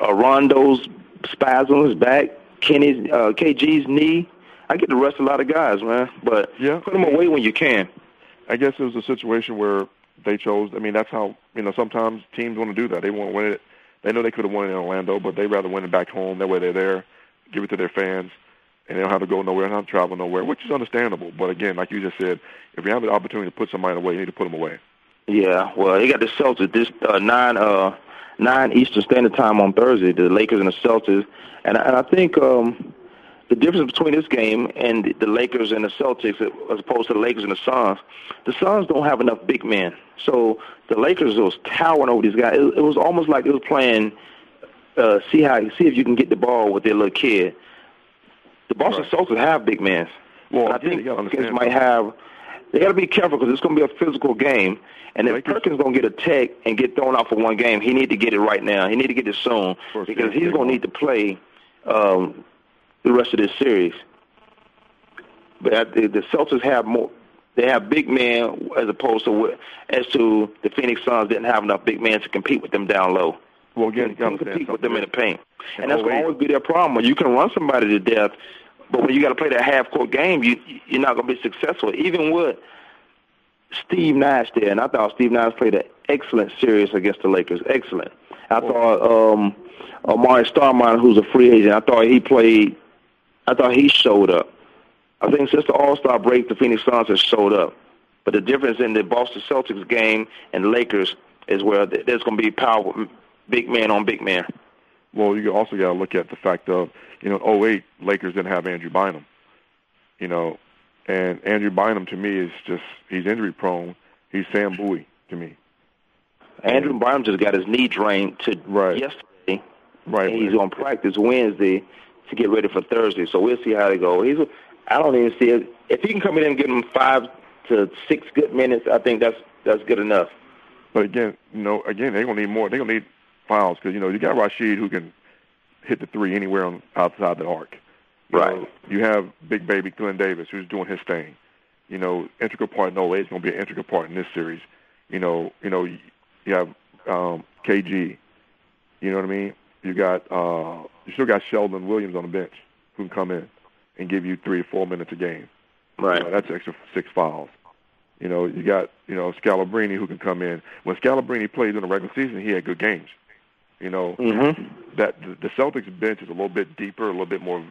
uh, Rondo's spasm is back. Kenny's uh, KG's knee. I get to rest a lot of guys, man. But yeah. put them away when you can. I guess it was a situation where they chose. I mean, that's how you know sometimes teams want to do that. They want to win it. They know they could have won it in Orlando, but they rather win it back home. That way they're there, give it to their fans, and they don't have to go nowhere, have to travel nowhere, which is understandable. But again, like you just said, if you have the opportunity to put somebody away, you need to put them away. Yeah, well, they got the Celtics this uh, nine uh, nine Eastern Standard Time on Thursday. The Lakers and the Celtics, and and I think um, the difference between this game and the Lakers and the Celtics, as opposed to the Lakers and the Suns, the Suns don't have enough big men. So the Lakers was towering over these guys. It, it was almost like it was playing. Uh, see how see if you can get the ball with their little kid. The Boston right. Celtics have big men. Well, and I think Lakers might have. They got to be careful because it's going to be a physical game. And if Lakers. Perkins going to get a tech and get thrown out for one game, he need to get it right now. He need to get it soon because he's going to need to play um, the rest of this series. But the, the Celtics have more. They have big men as opposed to as to the Phoenix Suns didn't have enough big men to compete with them down low. Well, again, you compete with them in the paint, and that's going to always be their problem. When you can run somebody to death, but when you got to play that half court game, you you're not going to be successful. Even with Steve Nash there, and I thought Steve Nash played an excellent series against the Lakers. Excellent. I thought um, Amar'e Stoudemire, who's a free agent, I thought he played. I thought he showed up. I think since the All Star break, the Phoenix Suns have showed up. But the difference in the Boston Celtics game and Lakers is where there's going to be power, big man on big man. Well, you also got to look at the fact of you know, 08 Lakers didn't have Andrew Bynum. You know, and Andrew Bynum to me is just he's injury prone. He's Sam Bowie to me. Andrew Bynum just got his knee drained to right. yesterday. Right. And he's on practice Wednesday to get ready for Thursday. So we'll see how they go. He's I don't even see it. If he can come in and give him five to six good minutes, I think that's that's good enough. But again, you know, again they're gonna need more. They're gonna need fouls because you know you got Rasheed who can hit the three anywhere on outside the arc. You right. Know, you have big baby Glen Davis who's doing his thing. You know, integral part in 08 is going to be an integral part in this series. You know, you know, you have um, KG. You know what I mean? You got uh, you still got Shelden Williams on the bench who can come in and give you three or four minutes a game. Right. Uh, that's extra six fouls. You know, you got you know Scalabrine who can come in. When Scalabrine played in the regular season, he had good games. You know, mm-hmm. that the Celtics bench is a little bit deeper, a little bit more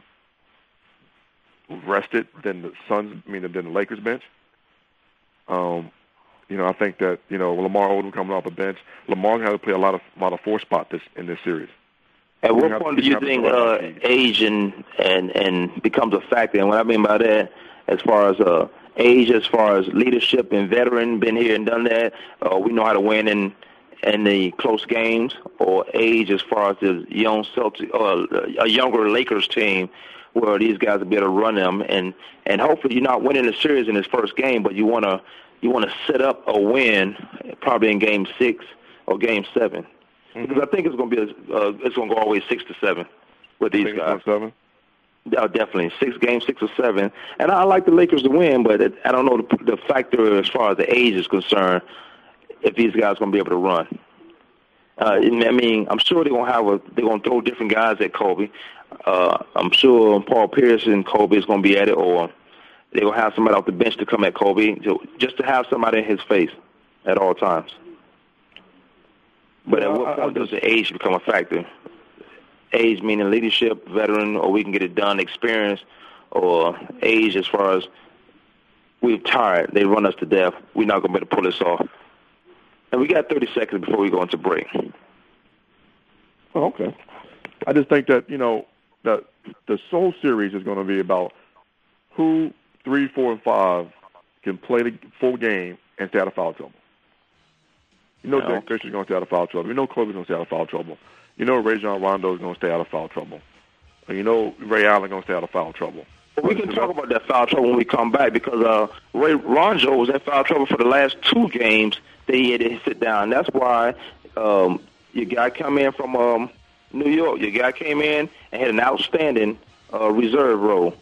rested than the Suns. I mean, than the Lakers bench. Um, you know, I think that you know Lamar Odom coming off the bench. Lamar had to play a lot of a lot of four spot this in this series. At what point do you think uh, age and, and and becomes a factor? And what I mean by that, as far as uh, age, as far as leadership and veteran, been here and done that. Uh, we know how to win in in the close games or age as far as the young Celtic or uh, a younger Lakers team where these guys will be able to run them and and hopefully you're not winning the series in this first game, but you want to you want to set up a win probably in game six or game 7 mm-hmm. because I think it's going to be a, uh, it's going to go always six to seven with these guys. Seven. Oh, definitely six games, six or seven. And I like the Lakers to win, but it, I don't know the, the factor as far as the age is concerned if these guys are going to be able to run. Uh, I mean, I'm sure they're gonna have a they're gonna throw different guys at Kobe. Uh, I'm sure Paul Pierce and Kobe is gonna be at it, or they're gonna have somebody off the bench to come at Kobe, to, just to have somebody in his face at all times. But at what point does the age become a factor? Age meaning leadership, veteran, or we can get it done, experience, or age as far as we're tired, they run us to death. We're not gonna be able to pull this off. And we got 30 seconds before we go into break. Oh, okay. I just think that, you know, that the Soul Series is going to be about who three, four, and five can play the full game and stay out of foul trouble. You know, Derek Fisher's going to stay out of foul trouble. You know, Kobe's going to stay out of foul trouble. You know, Rajon Rondo is going to stay out of foul trouble. And you know, Ray Allen going to stay out of foul trouble. We can talk about that foul trouble when we come back because uh, Ray Rondo was in foul trouble for the last two games that he had to sit down. That's why um, your guy come in from um, New York. Your guy came in and had an outstanding uh, reserve role.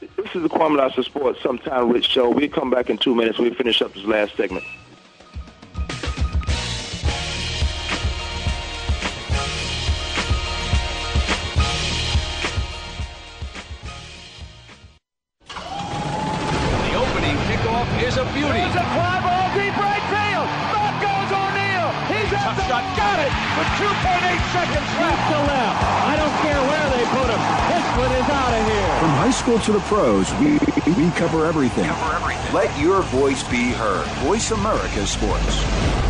This is the Kwamie Lassiter Sports Sometime Rich Show. We'll come back in two minutes. We'll finish up this last segment. To the pros, we, we cover everything. Let your voice be heard. Voice America Sports.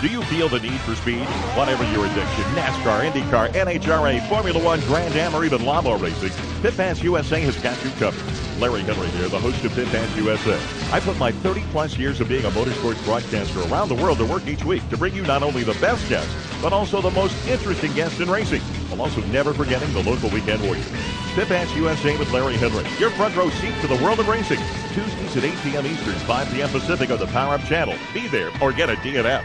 Do you feel the need for speed? Whatever your addiction, NASCAR, IndyCar, NHRA, Formula One, Grand Am, or even lawnmower racing, Pit Pass USA has got you covered. Larry Henry here, the host of Pit Pass USA. I put my 30 plus years of being a motorsports broadcaster around the world to work each week to bring you not only the best guests, but also the most interesting guests in racing, while also never forgetting the local weekend warriors. Pit Pass USA with Larry Henry, your front row seat to the world of racing. Tuesdays at 8 p.m. Eastern, 5 p.m. Pacific on the Power Up channel. Be there or get a DNF.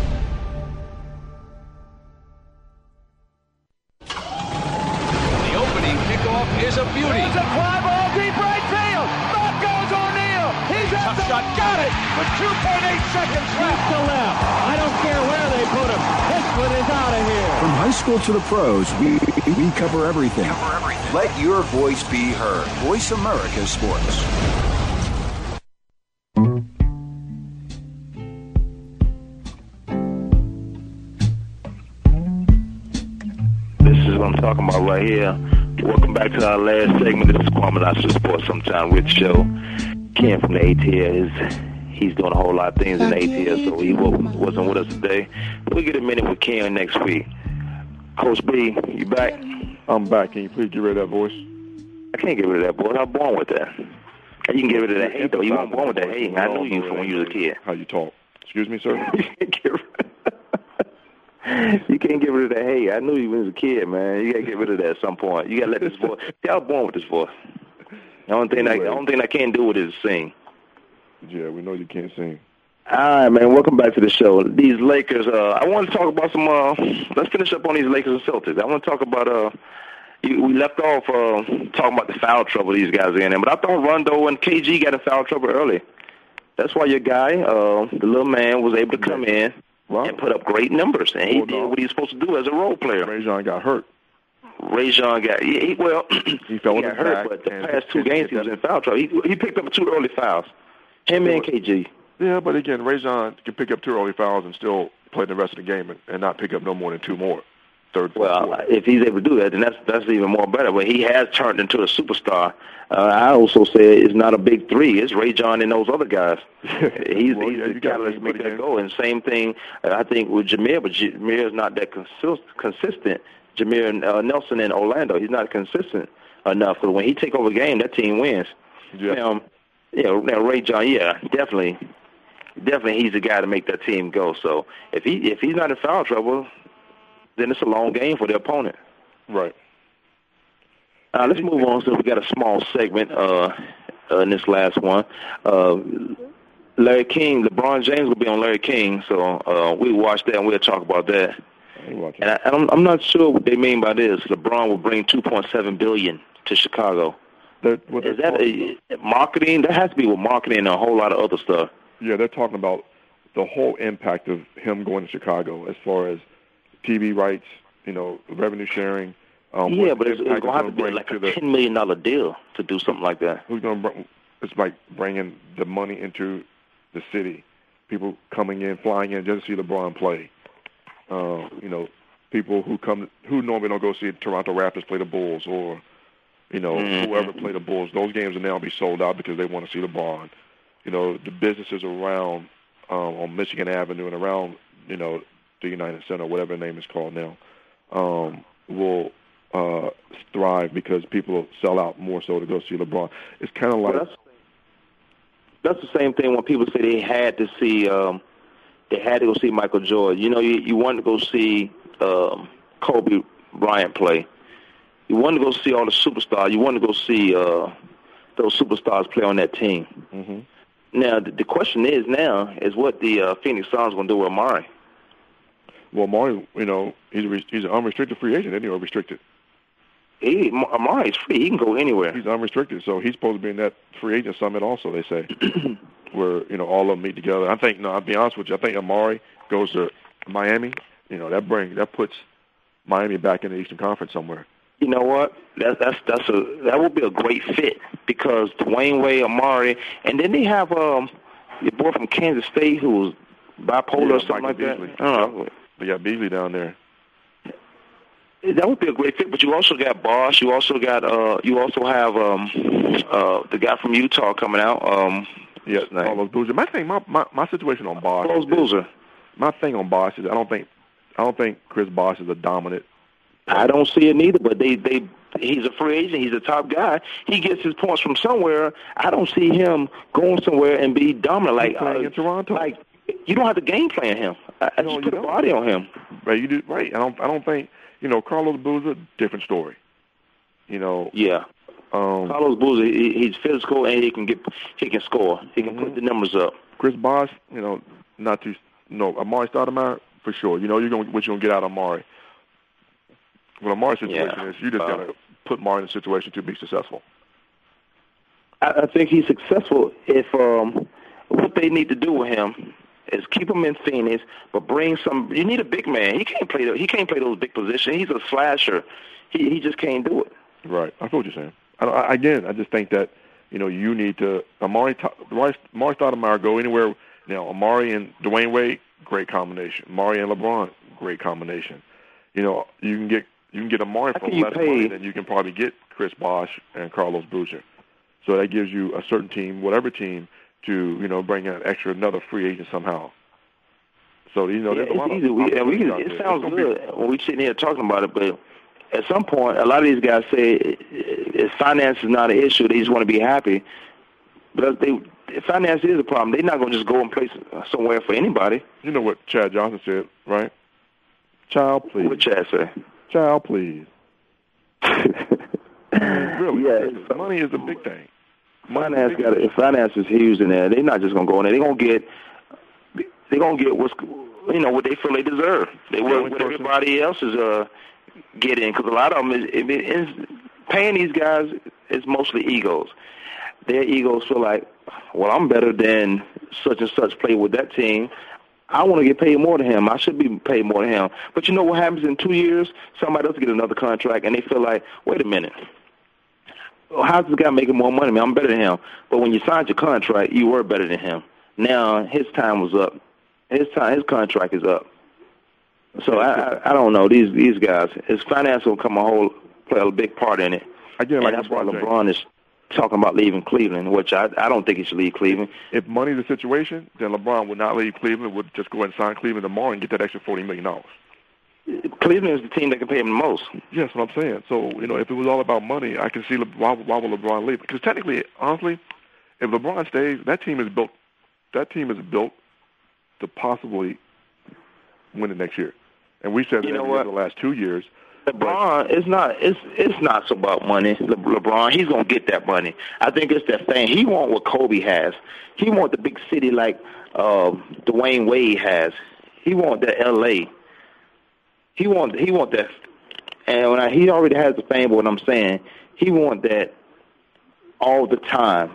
School to the pros, we, we cover everything. Let your voice be heard. Voice America Sports. This is what I'm talking about right here. Welcome back to our last segment. This is Kwamie Sports Sometime with Show. Ken from the ATL is he's doing a whole lot of things in ATL, so he wasn't with us today. We'll get a minute with Ken next week. Coach B, you back? I'm back. Can you please get rid of that voice? I can't get rid of that boy. I'm born with that. You can get rid of that hate though. You weren't born with that hate. I knew you from when you was a kid. How you talk? Excuse me, sir. You can't get rid of that hate. I knew you when you was a kid, man. You gotta get rid of that at some point. You gotta let this voice. See, I was born with this voice. The only thing I, the only thing I can't do with it is sing. Yeah, we know you can't sing. All right, man. Welcome back to the show. These Lakers. Uh, I want to talk about some. Uh, let's finish up on these Lakers and Celtics. I want to talk about. Uh, you, we left off uh, talking about the foul trouble these guys are in, but I thought Rondo and KG got in foul trouble early. That's why your guy, uh, the little man, was able to come in and put up great numbers, and he did what he's supposed to do as a role player. Rajon got hurt. Rajon got he, he well he fell he got hurt, but the past two games he was in foul trouble. He, he picked up two early fouls. Him and KG. Yeah, but again, Rajon can pick up two early fouls and still play the rest of the game and, and not pick up no more than two more. Third, Well, quarter. if he's able to do that, then that's that's even more better. But he has turned into a superstar. Uh, I also say it's not a big three. It's Rajon and those other guys. he's Well, he's yeah, the got catalyst to make that go. And same thing, uh, I think with Jameer, but Jameer is not that consist- consistent. Jameer uh, Nelson in Orlando, he's not consistent enough. So when he take over the game, that team wins. Yeah. Now, know, now Rajon, yeah, definitely, definitely, he's the guy to make that team go. So if he if he's not in foul trouble, then it's a long game for the opponent. Right. Uh, let's move on. So we got a small segment uh, uh, in this last one. Uh, Larry King, LeBron James will be on Larry King, so uh, we watch that and we'll talk about that. And I, I'm, I'm not sure what they mean by this. LeBron will bring 2.7 billion to Chicago. Is that a, marketing? That has to be with marketing and a whole lot of other stuff. Yeah, they're talking about the whole impact of him going to Chicago as far as TV rights, you know, revenue sharing. Um, yeah, but it's, it's going to have to be like to a the- ten million dollar deal to do something like that. Who's going to bring? It's like bringing the money into the city. People coming in, flying in just to see LeBron play. Uh, you know, people who come who normally don't go see Toronto Raptors play the Bulls or You know, Mhm. whoever play the Bulls, those games will now be sold out because they want to see LeBron. You know, the businesses around um, on Michigan Avenue and around, you know, the United Center, whatever the name is called now, um, will uh, thrive because people will sell out more so to go see LeBron. It's kind of like Well, that's, that's the same thing when people say they had to see, um, they had to go see Michael Jordan. You know, you, you wanted to go see um, Kobe Bryant play. You wanted to go see all the superstars. You wanted to go see uh, those superstars play on that team. hmm Now, the, the question is now is what the uh, Phoenix Suns going to do with Amar'e. well, Amar'e, you know, he's a, re- he's an unrestricted free agent, or restricted? He, Amar'e's free. He can go anywhere. He's unrestricted, so he's supposed to be in that free agent summit also. They say, where you know all of them meet together. I think, no, I'll be honest with you. I think Amar'e goes to Miami. You know that brings that puts Miami back in the Eastern Conference somewhere. You know what? That, that's that's a that would be a great fit because Dwyane Wade, Amar'e, and then they have um the boy from Kansas State who's bipolar Yeah, or something Michael like Beasley. that. I don't know. They got Beasley down there. That would be a great fit, but you also got Bosh. You also got uh, you also have um, uh, the guy from Utah coming out. Um, Yeah, Carlos Boozer. My thing, my, my my situation on Bosh. Carlos Boozer. My thing on Bosh is I don't think I don't think Chris Bosh is a dominant. I don't see it neither, but they they he's a free agent. He's a top guy. He gets his points from somewhere. I don't see him going somewhere and be dominant like uh, in Toronto. Like you don't have to game plan him. I, I just put a body on him. Right, you do right. I don't I don't think you know Carlos Boozer. Different story. You know. Yeah. Um, Carlos Boozer, he, he's physical and he can get he can score. He can put the numbers up. Chris Bosh, you know, not too. No, Amar'e Stoudemire for sure. You know, you're gonna what you're gonna get out of Amar'e. Well, Amar'e's situation Yeah. is you just Uh, gotta put Amar'e in a situation to be successful. I, I think he's successful if um what they need to do with him is keep him in Phoenix, but bring some. You need a big man. He can't play. The, he can't play those big positions. He's a slasher. He he just can't do it. Right. I feel what you're saying. I, I, again, I just think that you know you need to Amar'e Ta- Amar'e Amar'e Stoudemire go anywhere. Now Amar'e and Dwyane Wade, great combination. Amar'e and LeBron, great combination. You know you can get you can get Amar'e for less pay- money than you can probably get Chris Bosh and Carlos Boozer. So that gives you a certain team, whatever team, to you know bring in an extra another free agent somehow. So you know Yeah, there's a lot it's of easy. We, and we can, it sounds gonna be- good when we're sitting here talking about it, but at some point, a lot of these guys say eh, if finance is not an issue, they just want to be happy. But they, if finance is a problem, they're not going to just go and play somewhere for anybody. You know what Chad Johnson said, right? Child, please. What Chad say? Child, please. really? Yeah, money is a big thing. Finance got if finance is huge in there, they're not just going to go in there. They're going to get, they're going to get what's, you know, what they feel they deserve. They what, what everybody else is uh getting because a lot of them is, it is paying these guys is mostly egos. Their egos feel like, well, I'm better than such and such play with that team. I want to get paid more than him. I should be paid more than him. But you know what happens in two years? Somebody else get another contract, and they feel like, wait a minute. How's this guy making more money? Man, I'm better than him. But when you signed your contract, you were better than him. Now his time was up. His time, his contract is up. So I, I, I don't know these these guys. His finance will come a whole play a big part in it. Again, and like that's why LeBron is talking about leaving Cleveland, which I I don't think he should leave Cleveland. If money's the situation, then LeBron would not leave Cleveland. Would just go ahead and sign Cleveland tomorrow and get that extra forty million dollars. Cleveland is the team that can pay him the most. Yes, what I'm saying. So you know, if it was all about money, I can see Le- why why would LeBron leave? Because technically, honestly, if LeBron stays, that team is built. That team is built to possibly win it next year. And we said that You know every year the last two years. LeBron, it's not it's it's not about money. Le- LeBron, he's gonna get that money. I think it's that thing. He want what Kobe has. He want the big city like uh, Dwyane Wade has. He want that L.A. He want he want that, and when I, he already has the fame. But what I'm saying, he want that all the time.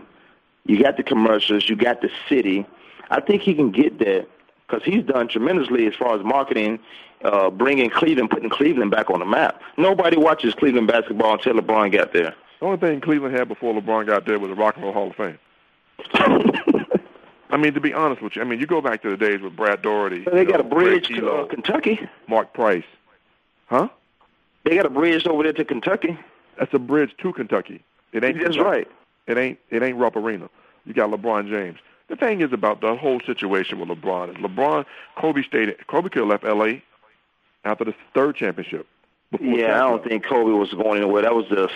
You got the commercials, you got the city. I think he can get that because he's done tremendously as far as marketing, uh, bringing Cleveland, putting Cleveland back on the map. Nobody watches Cleveland basketball until LeBron got there. The only thing Cleveland had before LeBron got there was the Rock and Roll Hall of Fame. I mean, to be honest with you, I mean, you go back to the days with Brad Daugherty. So they got a bridge to uh, Kentucky. Mark Price. Huh? They got a bridge over there to Kentucky. That's a bridge to Kentucky. It ain't. That's Kentucky. right. It ain't. It ain't Rupp Arena. You got LeBron James. The thing is about the whole situation with LeBron is LeBron, Kobe stayed. Kobe could have left L.A. after the third championship. Yeah, I don't think Kobe was going anywhere. That was just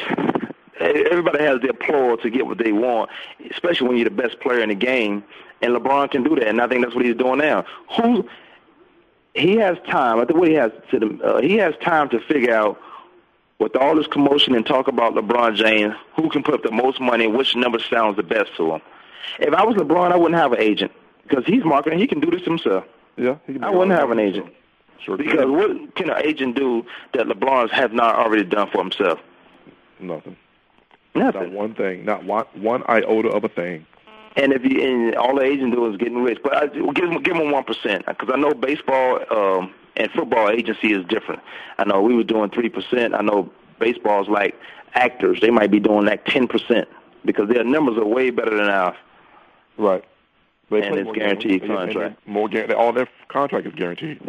everybody has their ploy to get what they want, especially when you're the best player in the game. And LeBron can do that, and I think that's what he's doing now. Who he has time. I think what he has to the, uh, he has time to figure out with all this commotion and talk about LeBron James, who can put up the most money, which number sounds the best to him. If I was LeBron, I wouldn't have an agent because he's marketing. He can do this himself. Yeah, I wouldn't have an agent. Sure because can. what can an agent do that LeBron has not already done for himself? Nothing. Nothing. Not one thing. Not one one iota of a thing. And if you and all the agent do is getting rich, but I, give him give him one percent because I know baseball um, and football agency is different. I know we were doing three percent. I know baseball's like actors; they might be doing like ten percent because their numbers are way better than ours. Right. They and it's guaranteed games. Contract. More guaranteed. All their contract is guaranteed.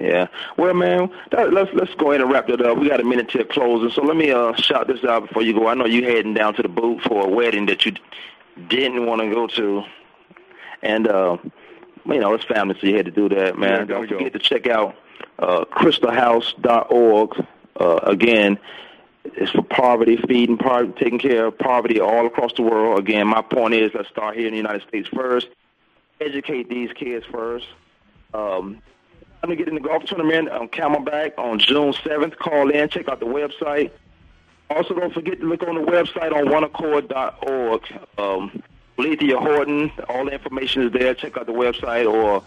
Yeah. Well, man, that, let's let's go ahead and wrap that up. We got a minute till closing, so let me uh, shout this out before you go. I know you heading down to the booth for a wedding that you didn't want to go to, and uh, you know it's family, so you had to do that, man. Yeah, Don't forget go. to check out uh, crystalhouse.org. Uh, again, it's for poverty, feeding poverty, taking care of poverty all across the world. Again, my point is let's start here in the United States first. Educate these kids first. Um, I'm gonna get in the golf tournament on Camelback on June 7th. Call in, check out the website. Also, don't forget to look on the website on oneaccord.org. Um, Lethea Horton, all the information is there. Check out the website or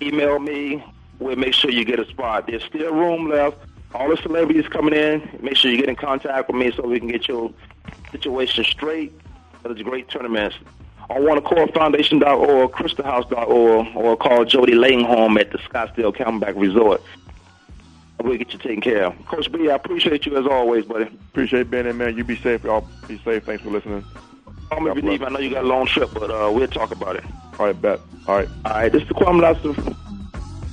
email me. We'll make sure you get a spot. There's still room left. All the celebrities coming in, make sure you get in contact with me so we can get your situation straight. It's a great tournament. I want to On oneacordfoundation.org, crystalhouse.org, or call Jody Langhorn at the Scottsdale Camelback Resort. We'll get you taken care of. Coach B, I appreciate you as always, buddy. Appreciate being in, man. You be safe. Y'all be safe. Thanks for listening. Call me if you need. I know you got a long trip, but uh, we'll talk about it. All right, bet. All right. All right, this is the Kwamie Lassiter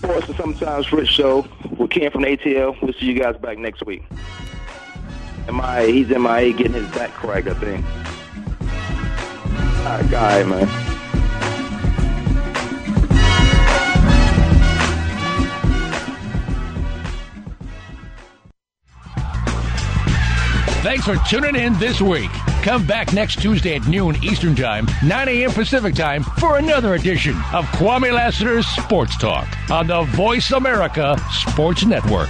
Sports and Sometimes Rich Show. We came from ATL. We'll see you guys back next week. MIA, he's MIA getting his back cracked, I think. Right, guy, man. Thanks for tuning in this week. Come back next Tuesday at noon Eastern Time, 9 a.m. Pacific Time for another edition of Kwamie Lassiter's Sports Talk on the Voice America Sports Network.